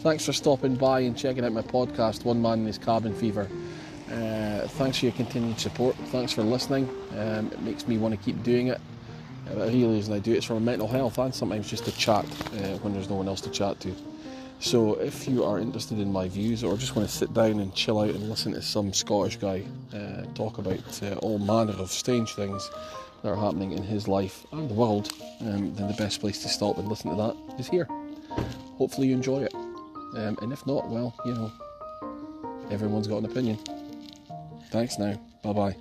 thanks for stopping by and checking out my podcast, One Man in His Cabin Fever. Uh, thanks for your continued support. Thanks for listening. Um, it makes me want to keep doing it. Uh, the real reason I do it is for my mental health and sometimes just to chat uh, when there's no one else to chat to. So if you are interested in my views or just want to sit down and chill out and listen to some Scottish guy uh, talk about uh, all manner of strange things that are happening in his life and the world, um, then the best place to stop and listen to that is here. Hopefully you enjoy it. Um, and if not, well, you know, everyone's got an opinion. Thanks now. Bye bye.